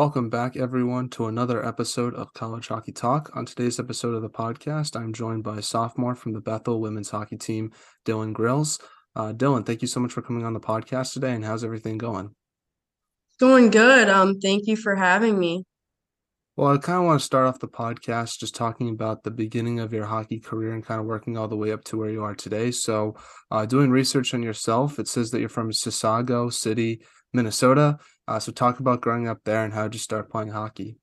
Welcome back, everyone, to another episode of College Hockey Talk. On today's episode of the podcast, I'm joined by sophomore from the Bethel women's hockey team, Dylan Grilz. Uh, Dylan, thank you so much for coming on the podcast today. And how's everything going? Going good. Um, thank you for having me. Well, I kind of want to start off the podcast just talking about the beginning of your hockey career and kind of working all the way up to where you are today. So, uh, doing research on yourself, it says that you're from Chisago City, Minnesota. Uh, so talk about growing up there and how did you start playing hockey?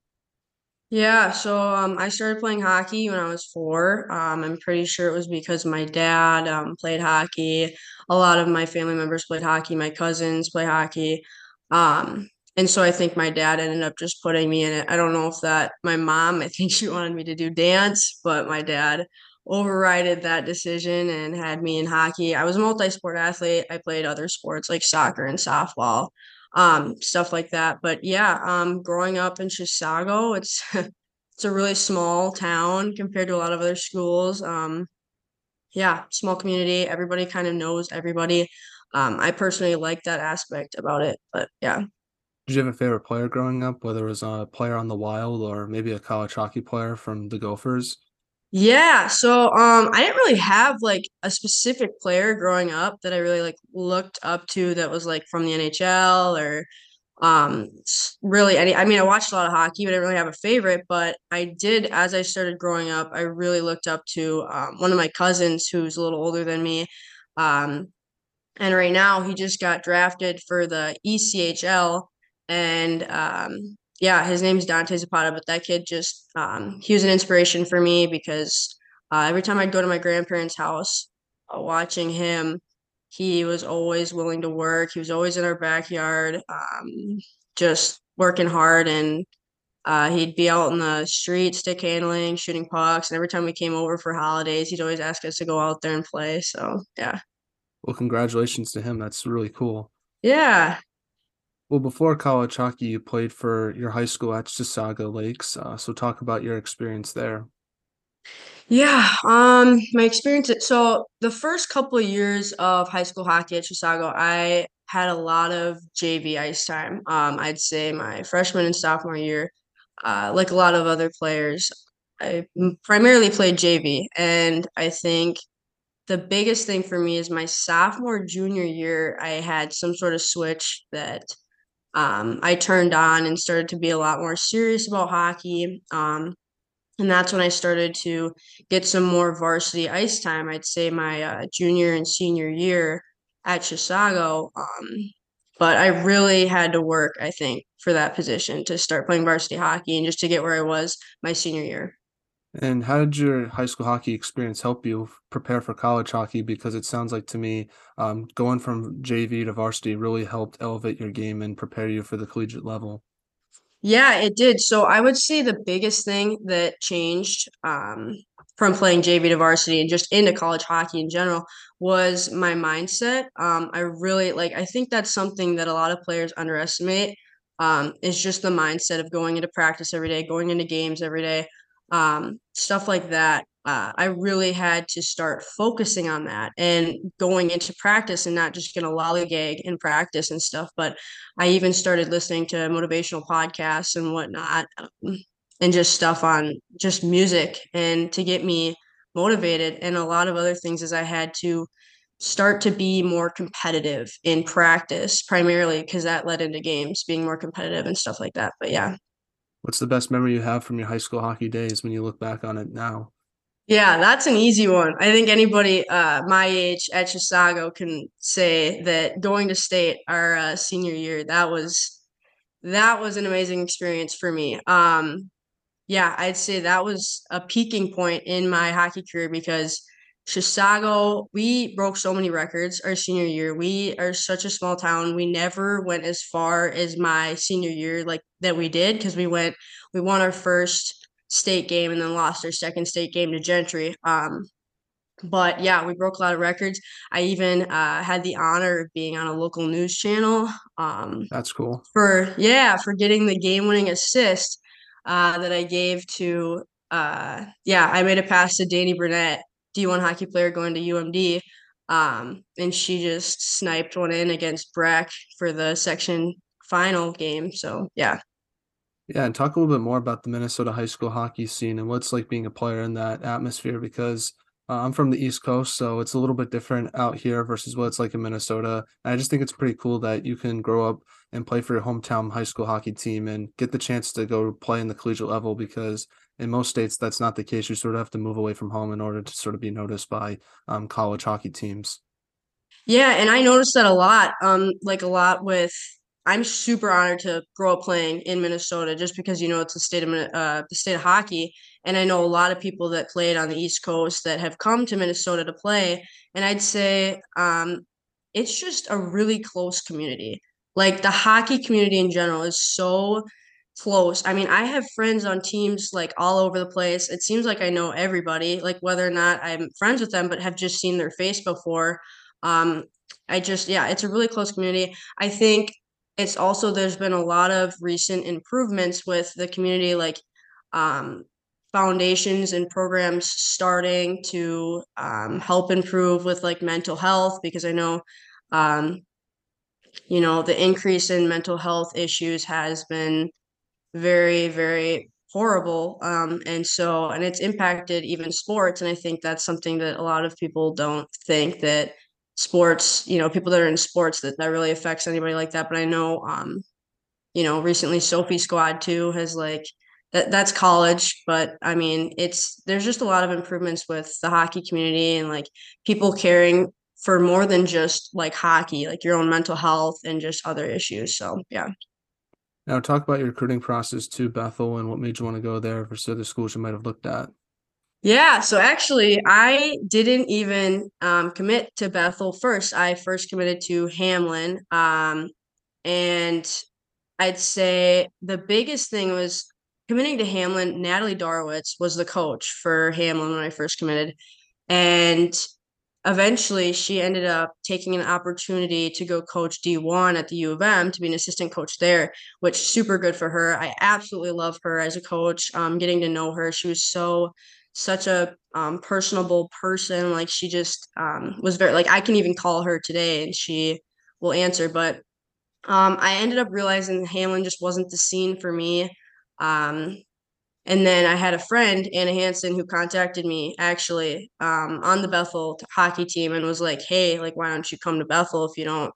Yeah, so um, I started playing hockey when I was four. Um, I'm pretty sure it was because my dad um, played hockey. A lot of my family members played hockey. My cousins play hockey. Um, and so I think my dad ended up just putting me in it. I don't know if that my mom, I think she wanted me to do dance, but my dad overrided that decision and had me in hockey. I was a multi-sport athlete. I played other sports like soccer and softball um, stuff like that. But yeah, um, growing up in Chisago, it's it's a really small town compared to a lot of other schools. Um, yeah, small community. Everybody kind of knows everybody. Um, I personally like that aspect about it. But yeah. Did you have a favorite player growing up, whether it was a player on the Wild or maybe a college hockey player from the Gophers? Yeah, so um I didn't really have like a specific player growing up that I really like looked up to that was like from the NHL or um really any I mean I watched a lot of hockey, but I didn't really have a favorite, but I did as I started growing up, I really looked up to um, one of my cousins who's a little older than me. Um and right now he just got drafted for the ECHL and um yeah, his name's Dante Zapata, but that kid just um, he was an inspiration for me because uh, every time I'd go to my grandparents' house, uh, watching him, he was always willing to work. He was always in our backyard, um, just working hard, and uh, he'd be out in the street, stick handling, shooting pucks. And every time we came over for holidays, he'd always ask us to go out there and play. So yeah. Well, congratulations to him. That's really cool. Yeah, well, before hockey, you played for your high school at Chisago Lakes. Uh, so talk about your experience there. Yeah, um, my experience. So the first couple of years of high school hockey at Chisago, I had a lot of JV ice time. Um, I'd say my freshman and sophomore year, uh, like a lot of other players, I primarily played JV, and I think the biggest thing for me is my sophomore junior year, I had some sort of switch that um, I turned on and started to be a lot more serious about hockey. Um, and that's when I started to get some more varsity ice time. I'd say my uh, junior and senior year at Chisago. Um, but I really had to work, I think, for that position to start playing varsity hockey and just to get where I was my senior year. And how did your high school hockey experience help you prepare for college hockey? Because it sounds like to me, um, going from JV to varsity really helped elevate your game and prepare you for the collegiate level. Yeah, it did. So I would say the biggest thing that changed um, from playing JV to varsity and just into college hockey in general was my mindset. Um, I really like, I think that's something that a lot of players underestimate um, is just the mindset of going into practice every day, going into games every day um, stuff like that. Uh, I really had to start focusing on that and going into practice and not just gonna lollygag in practice and stuff. But I even started listening to motivational podcasts and whatnot, um, and just stuff on just music and to get me motivated. And a lot of other things as I had to start to be more competitive in practice, primarily because that led into games being more competitive and stuff like that. But yeah. What's the best memory you have from your high school hockey days when you look back on it now? Yeah, that's an easy one. I think anybody uh, my age at Chisago can say that going to state our uh, senior year that was that was an amazing experience for me. Um, yeah, I'd say that was a peaking point in my hockey career because Chisago, we broke so many records our senior year. We are such a small town. We never went as far as my senior year, like that we did, because we went, we won our first state game and then lost our second state game to Gentry. Um, but yeah, we broke a lot of records. I even uh, had the honor of being on a local news channel. Um, That's cool. For yeah, for getting the game-winning assist uh, that I gave to. Uh, yeah, I made a pass to Danny Burnett D1 hockey player going to UMD. Um, and she just sniped one in against Breck for the section final game. So yeah. Yeah, and talk a little bit more about the Minnesota high school hockey scene and what's like being a player in that atmosphere because uh, I'm from the East Coast, so it's a little bit different out here versus what it's like in Minnesota. And I just think it's pretty cool that you can grow up and play for your hometown high school hockey team and get the chance to go play in the collegiate level because in most states that's not the case. You sort of have to move away from home in order to sort of be noticed by um, college hockey teams. Yeah, and I noticed that a lot. Um, like a lot with I'm super honored to grow up playing in Minnesota just because you know it's the state of uh, the state of hockey, and I know a lot of people that played on the East Coast that have come to Minnesota to play, and I'd say um, it's just a really close community. Like the hockey community in general is so close. I mean, I have friends on teams like all over the place. It seems like I know everybody, like whether or not I'm friends with them, but have just seen their face before. Um, I just, yeah, it's a really close community. I think it's also, there's been a lot of recent improvements with the community, like um, foundations and programs starting to um, help improve with like mental health, because I know, um, you know, the increase in mental health issues has been very, very horrible. Um, and so, and it's impacted even sports. And I think that's something that a lot of people don't think that sports, you know, people that are in sports that that really affects anybody like that. But I know, um, you know, recently Sophie Squad too has like that that's college, but I mean, it's there's just a lot of improvements with the hockey community and like people caring for more than just like hockey, like your own mental health and just other issues. So yeah. Now talk about your recruiting process to Bethel and what made you want to go there versus other schools you might have looked at. Yeah, so actually, I didn't even um, commit to Bethel first. I first committed to Hamline. Um, and I'd say the biggest thing was committing to Hamline. Natalie Darwitz was the coach for Hamline when I first committed. And eventually, she ended up taking an opportunity to go coach D1 at the U of M to be an assistant coach there, which super good for her. I absolutely love her as a coach. Um, getting to know her, she was so such a um, personable person. Like she just um, was very like I can even call her today and she will answer. But um, I ended up realizing Hamline just wasn't the scene for me. Um, and then I had a friend, Anna Hansen, who contacted me actually um, on the Bethel hockey team and was like, "Hey, like, why don't you come to Bethel if you don't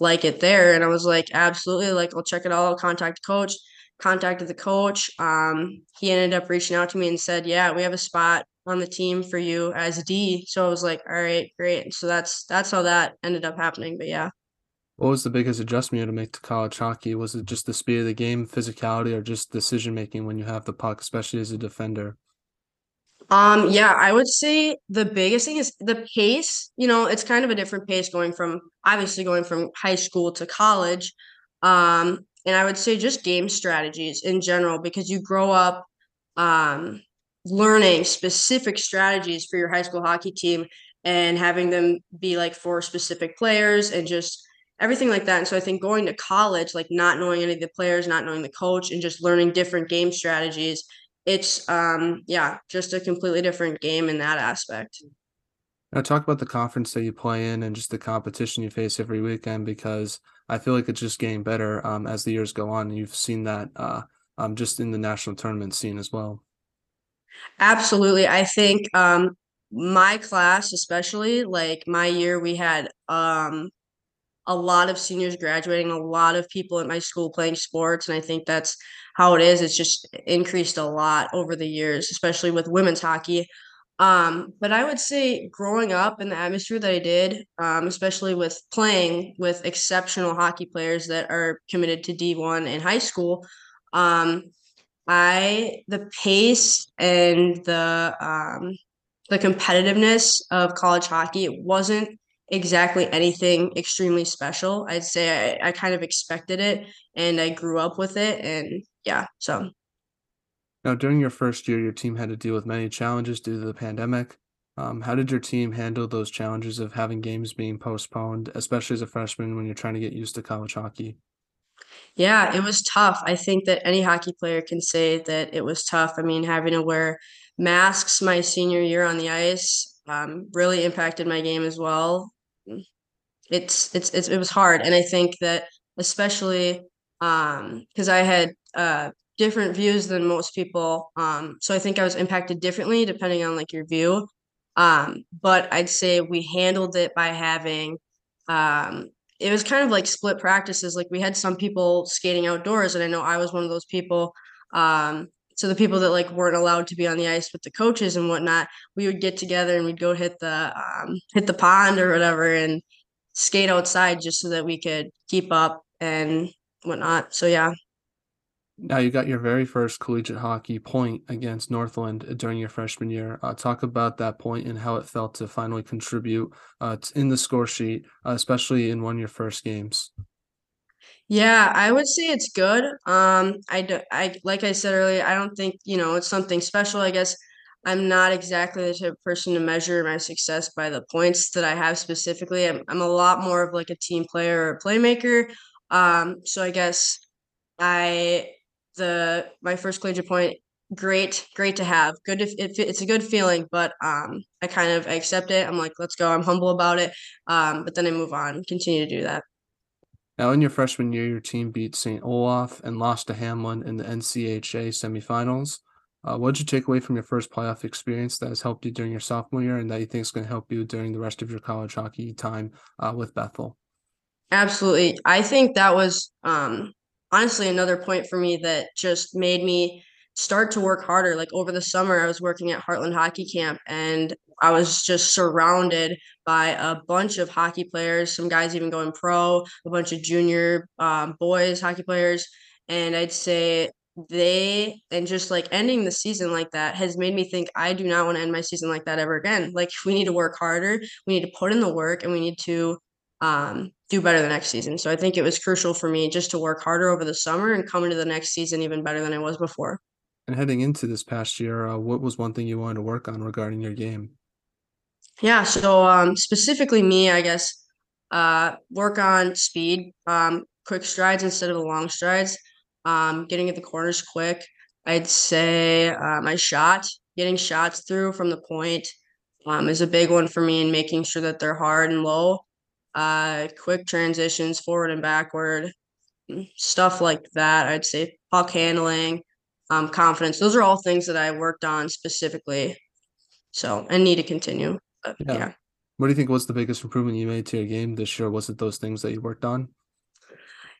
like it there?" And I was like, "Absolutely! Like, I'll check it out. I'll contact the coach." contacted the coach. Um, he ended up reaching out to me and said, "Yeah, we have a spot on the team for you as D." So I was like, "All right, great." So that's that's how that ended up happening. But yeah. What was the biggest adjustment you had to make to college hockey? Was it just the speed of the game, physicality, or just decision making when you have the puck, especially as a defender? Um, yeah, I would say the biggest thing is the pace. You know, it's kind of a different pace going from obviously going from high school to college. Um, and I would say just game strategies in general because you grow up um, learning specific strategies for your high school hockey team and having them be like for specific players and just everything like that. And so I think going to college, like not knowing any of the players, not knowing the coach, and just learning different game strategies, it's um yeah, just a completely different game in that aspect. Now talk about the conference that you play in and just the competition you face every weekend because I feel like it's just getting better um, as the years go on. You've seen that uh, um, just in the national tournament scene as well. Absolutely. I think um, my class, especially like my year, we had um, a lot of seniors graduating, a lot of people at my school playing sports. And I think that's how it is. It's just increased a lot over the years, especially with women's hockey. Um, but I would say growing up in the atmosphere that I did, um, especially with playing with exceptional hockey players that are committed to D1 in high school, um, I the pace and the um, the competitiveness of college hockey it wasn't exactly anything extremely special. I'd say I, I kind of expected it and I grew up with it and yeah, so now, during your first year, your team had to deal with many challenges due to the pandemic. Um, how did your team handle those challenges of having games being postponed, especially as a freshman when you're trying to get used to college hockey? Yeah, it was tough. I think that any hockey player can say that it was tough. I mean, having to wear masks my senior year on the ice um, really impacted my game as well. It's, it's it's it was hard, and I think that especially because um, I had uh, different views than most people. Um, so I think I was impacted differently depending on like your view. Um, but I'd say we handled it by having um, it was kind of like split practices. Like we had some people skating outdoors, and I know I was one of those people. Um, so the people that like weren't allowed to be on the ice with the coaches and whatnot, we would get together and we'd go hit the um, hit the pond or whatever and skate outside just so that we could keep up and whatnot. So yeah. Now you got your very first collegiate hockey point against Northland during your freshman year. Uh, talk about that point and how it felt to finally contribute uh, in the score sheet, uh, especially in one of your first games. Yeah, I would say it's good. Um, I, do, I like I said earlier, I don't think you know it's something special. I guess I'm not exactly the type of person to measure my success by the points that I have specifically. I'm I'm a lot more of like a team player or a playmaker. Um, so I guess I the my first collegiate point great great to have good if it, it's a good feeling but um i kind of I accept it i'm like let's go i'm humble about it um but then i move on continue to do that now in your freshman year your team beat st olaf and lost to Hamline in the ncha semifinals. Uh, what did you take away from your first playoff experience that has helped you during your sophomore year and that you think is going to help you during the rest of your college hockey time uh, with bethel? Absolutely. I think that was um honestly another point for me that just made me start to work harder. Like over the summer, I was working at Heartland Hockey Camp and I was just surrounded by a bunch of hockey players, some guys even going pro, a bunch of junior um, boys hockey players. And I'd say they, and just like ending the season like that has made me think I do not want to end my season like that ever again. Like we need to work harder, we need to put in the work, and we need to um, do better the next season. So I think it was crucial for me just to work harder over the summer and come into the next season even better than I was before. And heading into this past year, uh, what was one thing you wanted to work on regarding your game? Yeah, so um, specifically me, I guess, uh, work on speed, um, quick strides instead of the long strides, um, getting at the corners quick. I'd say uh, my shot, getting shots through from the point, um, is a big one for me, and making sure that they're hard and low uh, quick transitions forward and backward, mm, stuff like that. I'd say puck handling, um, confidence. Those are all things that I worked on specifically. So and need to continue. But, yeah. yeah. What do you think was the biggest improvement you made to your game this year? Was it those things that you worked on?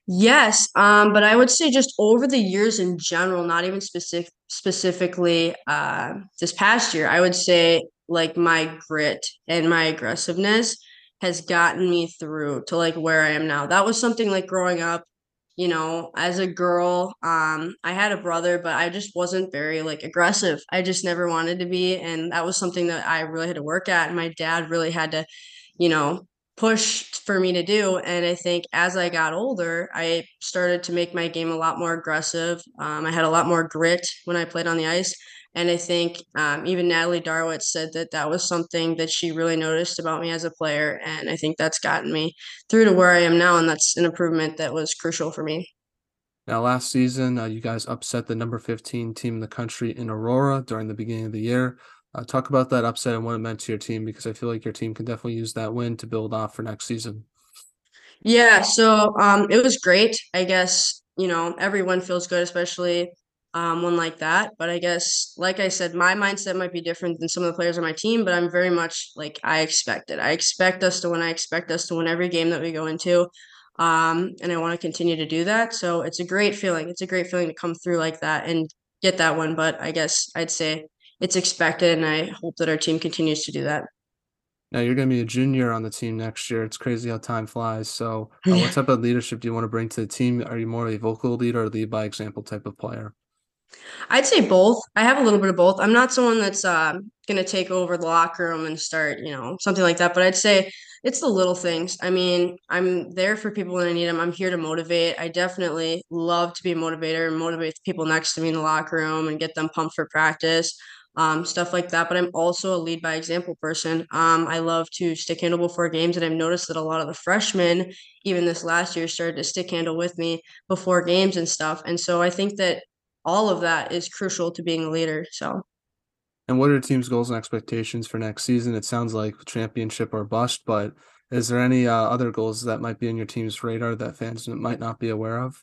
Yes, um, but I would say just over the years in general, not even specific specifically uh, this past year, I would say like my grit and my aggressiveness has gotten me through to like where I am now. That was something like growing up, you know, as a girl, um, I had a brother, but I just wasn't very like aggressive. I just never wanted to be. And that was something that I really had to work at. And my dad really had to, you know, push for me to do. And I think as I got older, I started to make my game a lot more aggressive. Um, I had a lot more grit when I played on the ice. And I think um, even Natalie Darwitz said that that was something that she really noticed about me as a player. And I think that's gotten me through to where I am now. And that's an improvement that was crucial for me. Now, last season, uh, you guys upset the number 15 team in the country in Aurora during the beginning of the year. Uh, talk about that upset and what it meant to your team because I feel like your team can definitely use that win to build off for next season. Yeah, so um, it was great. I guess, you know, everyone feels good, especially um, one like that. But I guess, like I said, my mindset might be different than some of the players on my team, but I'm very much like I expect it. I expect us to win. I expect us to win every game that we go into. Um, and I want to continue to do that. So it's a great feeling. It's a great feeling to come through like that and get that one. But I guess I'd say it's expected, and I hope that our team continues to do that. Now you're going to be a junior on the team next year. It's crazy how time flies. So, uh, what type of leadership do you want to bring to the team? Are you more a vocal leader or lead by example type of player? I'd say both. I have a little bit of both. I'm not someone that's uh, going to take over the locker room and start, you know, something like that. But I'd say it's the little things. I mean, I'm there for people when I need them. I'm here to motivate. I definitely love to be a motivator and motivate the people next to me in the locker room and get them pumped for practice, um, stuff like that. But I'm also a lead by example person. Um, I love to stick handle before games, and I've noticed that a lot of the freshmen, even this last year, started to stick handle with me before games and stuff. And so I think that all of that is crucial to being a leader. So. And what are team's goals and expectations for next season? It sounds like championship or bust, but is there any uh, other goals that might be on your team's radar that fans might not be aware of?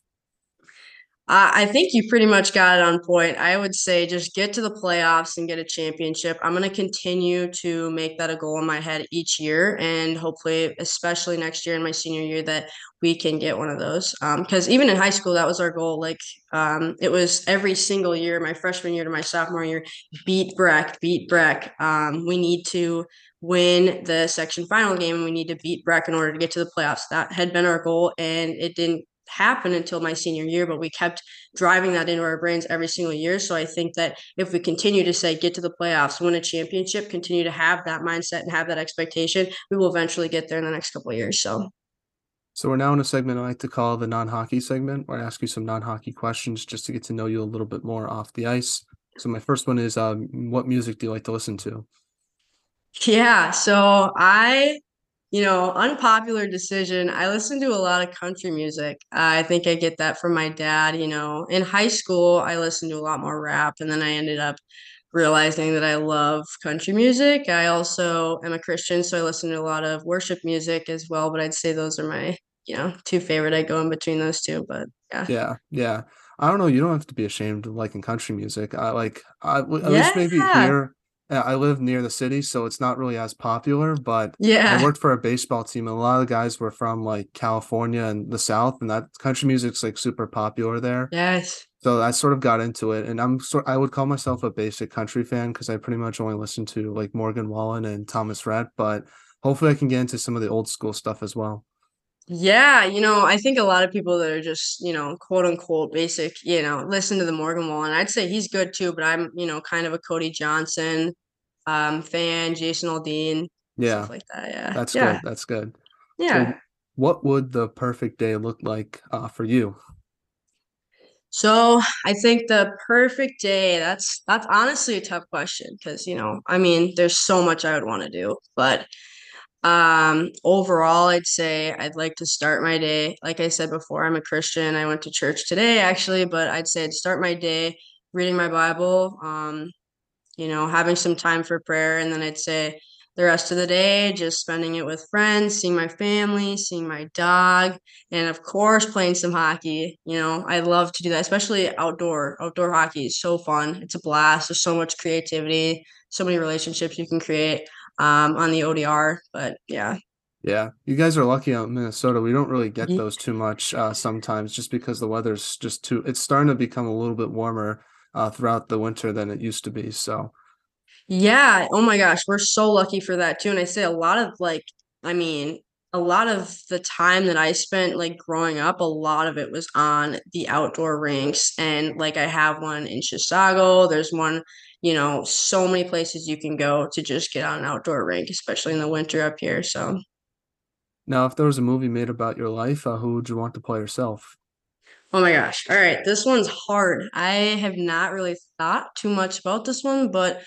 I think you pretty much got it on point. I would say just get to the playoffs and get a championship. I'm going to continue to make that a goal in my head each year, and hopefully, especially next year in my senior year, that we can get one of those. Because um, even in high school, that was our goal. Like um, it was every single year, my freshman year to my sophomore year, beat Breck, beat Breck. Um, we need to win the section final game. We need to beat Breck in order to get to the playoffs. That had been our goal, and it didn't happen until my senior year, but we kept driving that into our brains every single year. So I think that if we continue to say get to the playoffs, win a championship, continue to have that mindset and have that expectation, we will eventually get there in the next couple of years. So so we're now in a segment I like to call the non-hockey segment, where I ask you some non-hockey questions just to get to know you a little bit more off the ice. So my first one is, um, what music do you like to listen to? Yeah, so I you know, unpopular decision. I listen to a lot of country music. I think I get that from my dad. You know, in high school, I listened to a lot more rap, and then I ended up realizing that I love country music. I also am a Christian, so I listen to a lot of worship music as well. But I'd say those are my, you know, two favorite. I go in between those two, but yeah. Yeah, yeah. I don't know. You don't have to be ashamed of liking country music. I like. I at yeah. least maybe here I live near the city, so it's not really as popular. But yeah, I worked for a baseball team, and a lot of the guys were from like California and the South, and that country music's like super popular there. Yes. So I sort of got into it, and I'm sort. I would call myself a basic country fan because I pretty much only listen to like Morgan Wallen and Thomas Rhett. But hopefully, I can get into some of the old school stuff as well. Yeah, you know, I think a lot of people that are just, you know, quote unquote basic, you know, listen to the Morgan Wallen. I'd say he's good too, but I'm, you know, kind of a Cody Johnson, um, fan, Jason Aldean, yeah, like that. Yeah, that's yeah. good. That's good. Yeah. So what would the perfect day look like uh, for you? So I think the perfect day, that's that's honestly a tough question because you know, I mean, there's so much I would want to do, but um overall I'd say I'd like to start my day. Like I said before, I'm a Christian. I went to church today actually, but I'd say I'd start my day reading my Bible, um, you know, having some time for prayer. And then I'd say the rest of the day, just spending it with friends, seeing my family, seeing my dog, and of course, playing some hockey. You know, I love to do that, especially outdoor. Outdoor hockey is so fun. It's a blast. There's so much creativity, so many relationships you can create um, on the ODR. But yeah. Yeah, you guys are lucky out in Minnesota. We don't really get those too much uh, sometimes, just because the weather's just too. It's starting to become a little bit warmer uh, throughout the winter than it used to be. So, yeah. Oh my gosh, we're so lucky for that too. And I say a lot of like, I mean, a lot of the time that I spent like growing up, a lot of it was on the outdoor rinks. And like I have one in Chisago. There's one, you know, so many places you can go to just get on an outdoor rink, especially in the winter up here. So now if there was a movie made about your life, uh, who would you want to play yourself? Oh my gosh. All right. This one's hard. I have not really thought too much about this one, but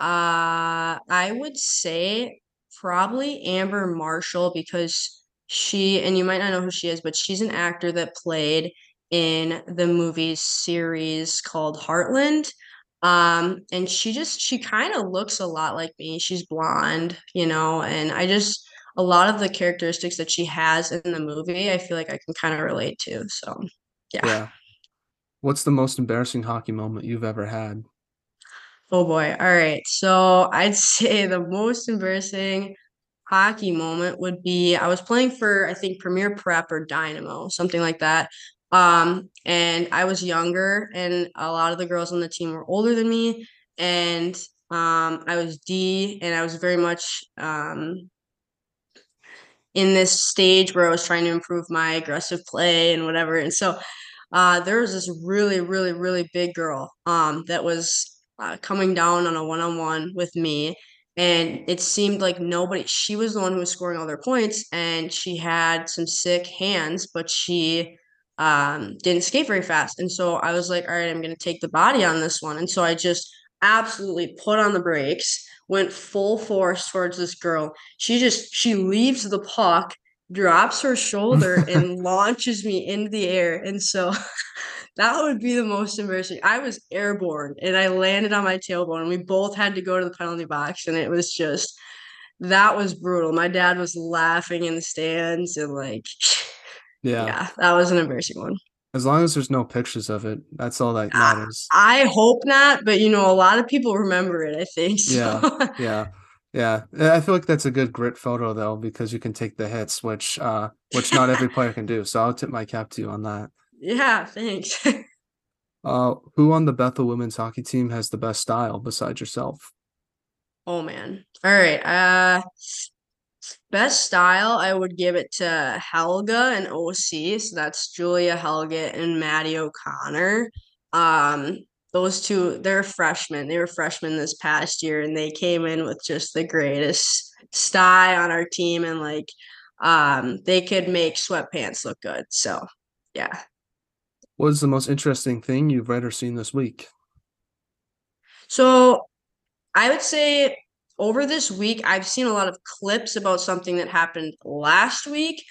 uh I would say probably Amber Marshall because she and you might not know who she is, but she's an actor that played in the movie series called Heartland. Um, and she just she kind of looks a lot like me. She's blonde, you know, and I just a lot of the characteristics that she has in the movie, I feel like I can kind of relate to. So, yeah. Yeah. What's the most embarrassing hockey moment you've ever had? Oh boy. All right. So, I'd say the most embarrassing hockey moment would be I was playing for I think Premier Prep or Dynamo, something like that. Um, and I was younger and a lot of the girls on the team were older than me and um, I was D and I was very much um, in this stage where I was trying to improve my aggressive play and whatever. And so uh, there was this really, really, really big girl um, that was uh, coming down on a one on one with me. And it seemed like nobody, she was the one who was scoring all their points, and she had some sick hands, but she um, didn't skate very fast. And so I was like, all right, I'm going to take the body on this one. And so I just absolutely put on the brakes went full force towards this girl. She just she leaves the puck, drops her shoulder, and launches me into the air. And so that would be the most embarrassing. I was airborne and I landed on my tailbone. And we both had to go to the penalty box, and it was just that was brutal. My dad was laughing in the stands and like yeah, yeah, that was an embarrassing one. As long as there's no pictures of it, that's all that matters. I hope not, but you know, a lot of people remember it, I think. Yeah, yeah, yeah. I feel like that's a good grit photo though, because you can take the hits, which uh which not every player can do. So I'll tip my cap to you on that. yeah, thanks. Uh, who on the Bethel women's hockey team has the best style besides yourself? Oh man. All right. Uh best style, I would give it to Helga and OC. So that's Julia Helga and Maddie O'Connor. Um, those two, they're freshmen. They were freshmen this past year and they came in with just the greatest style on our team and like um they could make sweatpants look good. So yeah. What is the most interesting thing you've read or seen this week? So I would say over this week, I've seen a lot of clips about something that happened last week.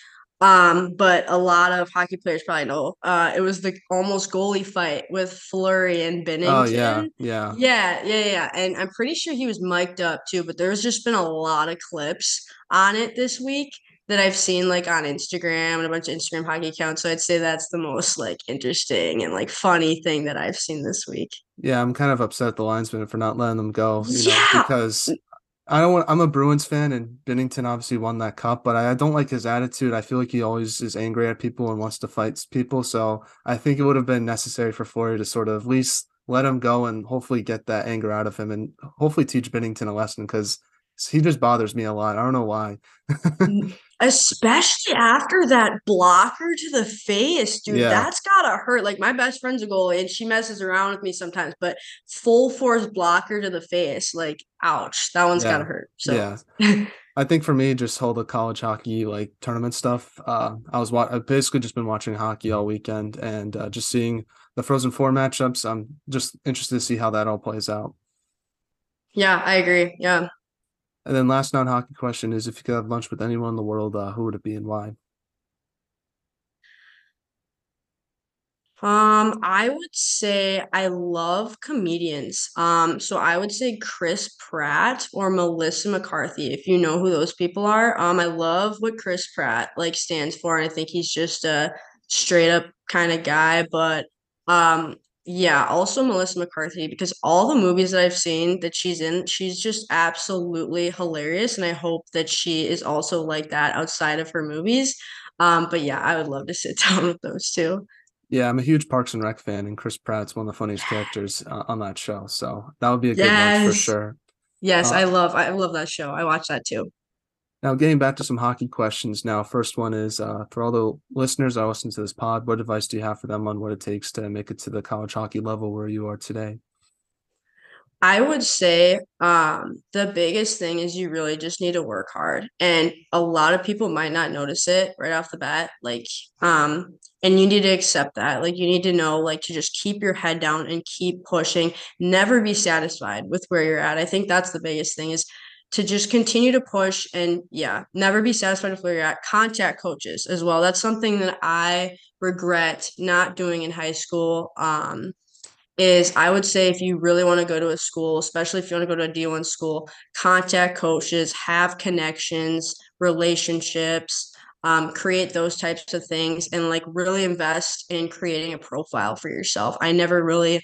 Um, but a lot of hockey players probably know. Uh, it was the almost goalie fight with Fleury and Oh yeah, yeah. Yeah, yeah, yeah. And I'm pretty sure he was mic'd up too, but there's just been a lot of clips on it this week that I've seen like on Instagram and a bunch of Instagram hockey accounts. So I'd say that's the most like interesting and like funny thing that I've seen this week. Yeah, I'm kind of upset at the linesman for not letting them go, you know, Yeah. because I don't want, I'm a Bruins fan and Binnington obviously won that cup, but I, don't like his attitude. I feel like he always is angry at people and wants to fight people. So I think it would have been necessary for Fleury to sort of at least let him go and hopefully get that anger out of him and hopefully teach Binnington a lesson because he just bothers me a lot. I don't know why. Especially after that blocker to the face, dude. Yeah. That's gotta hurt. Like my best friend's a goalie and she messes around with me sometimes, but full force blocker to the face, like ouch, that one's gotta hurt. So Yeah. I think for me, just all the college hockey like tournament stuff. Uh, I was wa- I've basically just been watching hockey all weekend and uh, just seeing the Frozen Four matchups. I'm just interested to see how that all plays out. yeah, I agree. Yeah. And then last non-hockey question is: If you could have lunch with anyone in the world, uh, who would it be and why? Um, I would say I love comedians. Um, so I would say Chris Pratt or Melissa McCarthy, if you know who those people are. Um, I love what Chris Pratt like stands for, and I think he's just a straight up kind of guy. But um, yeah, also Melissa McCarthy because all the movies that I've seen that she's in, she's just absolutely hilarious, and I hope that she is also like that outside of her movies. Um, but yeah, I would love to sit down with those two. Yeah, I'm a huge Parks and Rec fan, and Chris Pratt's one of the funniest characters uh, on that show. So that would be a good lunch for sure. Yes, Uh, I love I love that show. I watch that too. Now, getting back to some hockey questions. Now, first one is uh, for all the listeners that listen to this pod, what advice do you have for them on what it takes to make it to the college hockey level where you are today? I would say um the biggest thing is you really just need to work hard. And a lot of people might not notice it right off the bat. Like um and you need to accept that. Like you need to know like to just keep your head down and keep pushing. Never be satisfied with where you're at. I think that's the biggest thing is to just continue to push and yeah, never be satisfied with where you're at. Contact coaches as well. That's something that I regret not doing in high school. Um is I would say if you really want to go to a school, especially if you want to go to a D1 school, contact coaches, have connections, relationships, um, create those types of things, and like really invest in creating a profile for yourself. I never really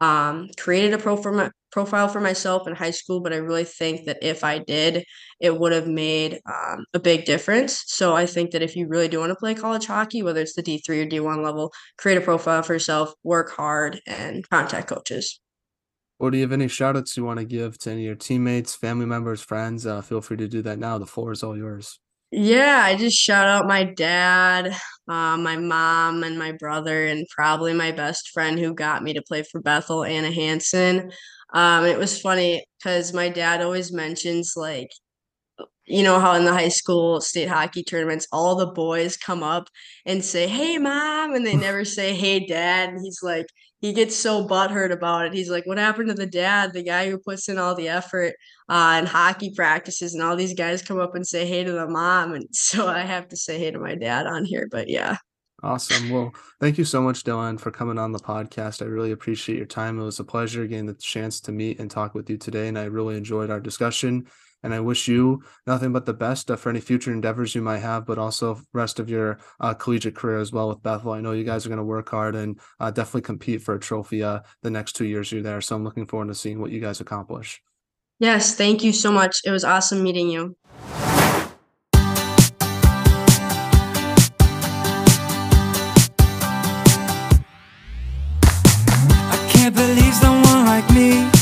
um, created a pro for my, profile for myself in high school, but I really think that if I did, it would have made um, a big difference. So I think that if you really do want to play college hockey, whether it's the D3 or D1 level, create a profile for yourself, work hard, and contact coaches. Or do you have any shout outs you want to give to any of your teammates, family members, friends? Uh, feel free to do that now. The floor is all yours. Yeah, I just shout out my dad, uh, my mom, and my brother, and probably my best friend who got me to play for Bethel, Anna Hansen. Um, it was funny because my dad always mentions like you know how in the high school state hockey tournaments, all the boys come up and say, Hey, mom, and they never say, Hey, dad. And he's like, he gets so butthurt about it. He's like, What happened to the dad, the guy who puts in all the effort uh, in hockey practices? And all these guys come up and say, Hey to the mom. And so I have to say, Hey to my dad on here. But yeah. Awesome. Well, thank you so much, Dylan, for coming on the podcast. I really appreciate your time. It was a pleasure getting the chance to meet and talk with you today, and I really enjoyed our discussion. And I wish you nothing but the best uh, for any future endeavors you might have, but also rest of your uh, collegiate career as well with Bethel. I know you guys are going to work hard and uh, definitely compete for a trophy uh, the next two years you're there. So I'm looking forward to seeing what you guys accomplish. Yes, thank you so much. It was awesome meeting you. Like me